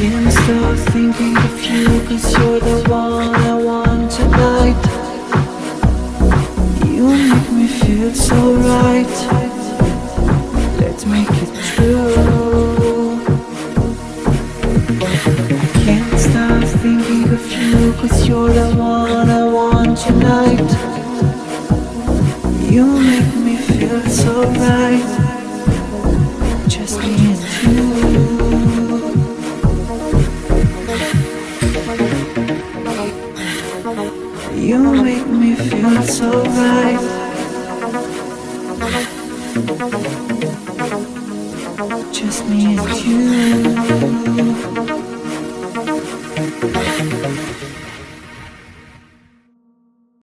Can't stop thinking of you? Cause you're the one I want tonight. You make me feel so right. Let's make it true. Can't stop thinking of you? Cause you're the one I want tonight. You make me feel so right You make me feel so right. Just me and you.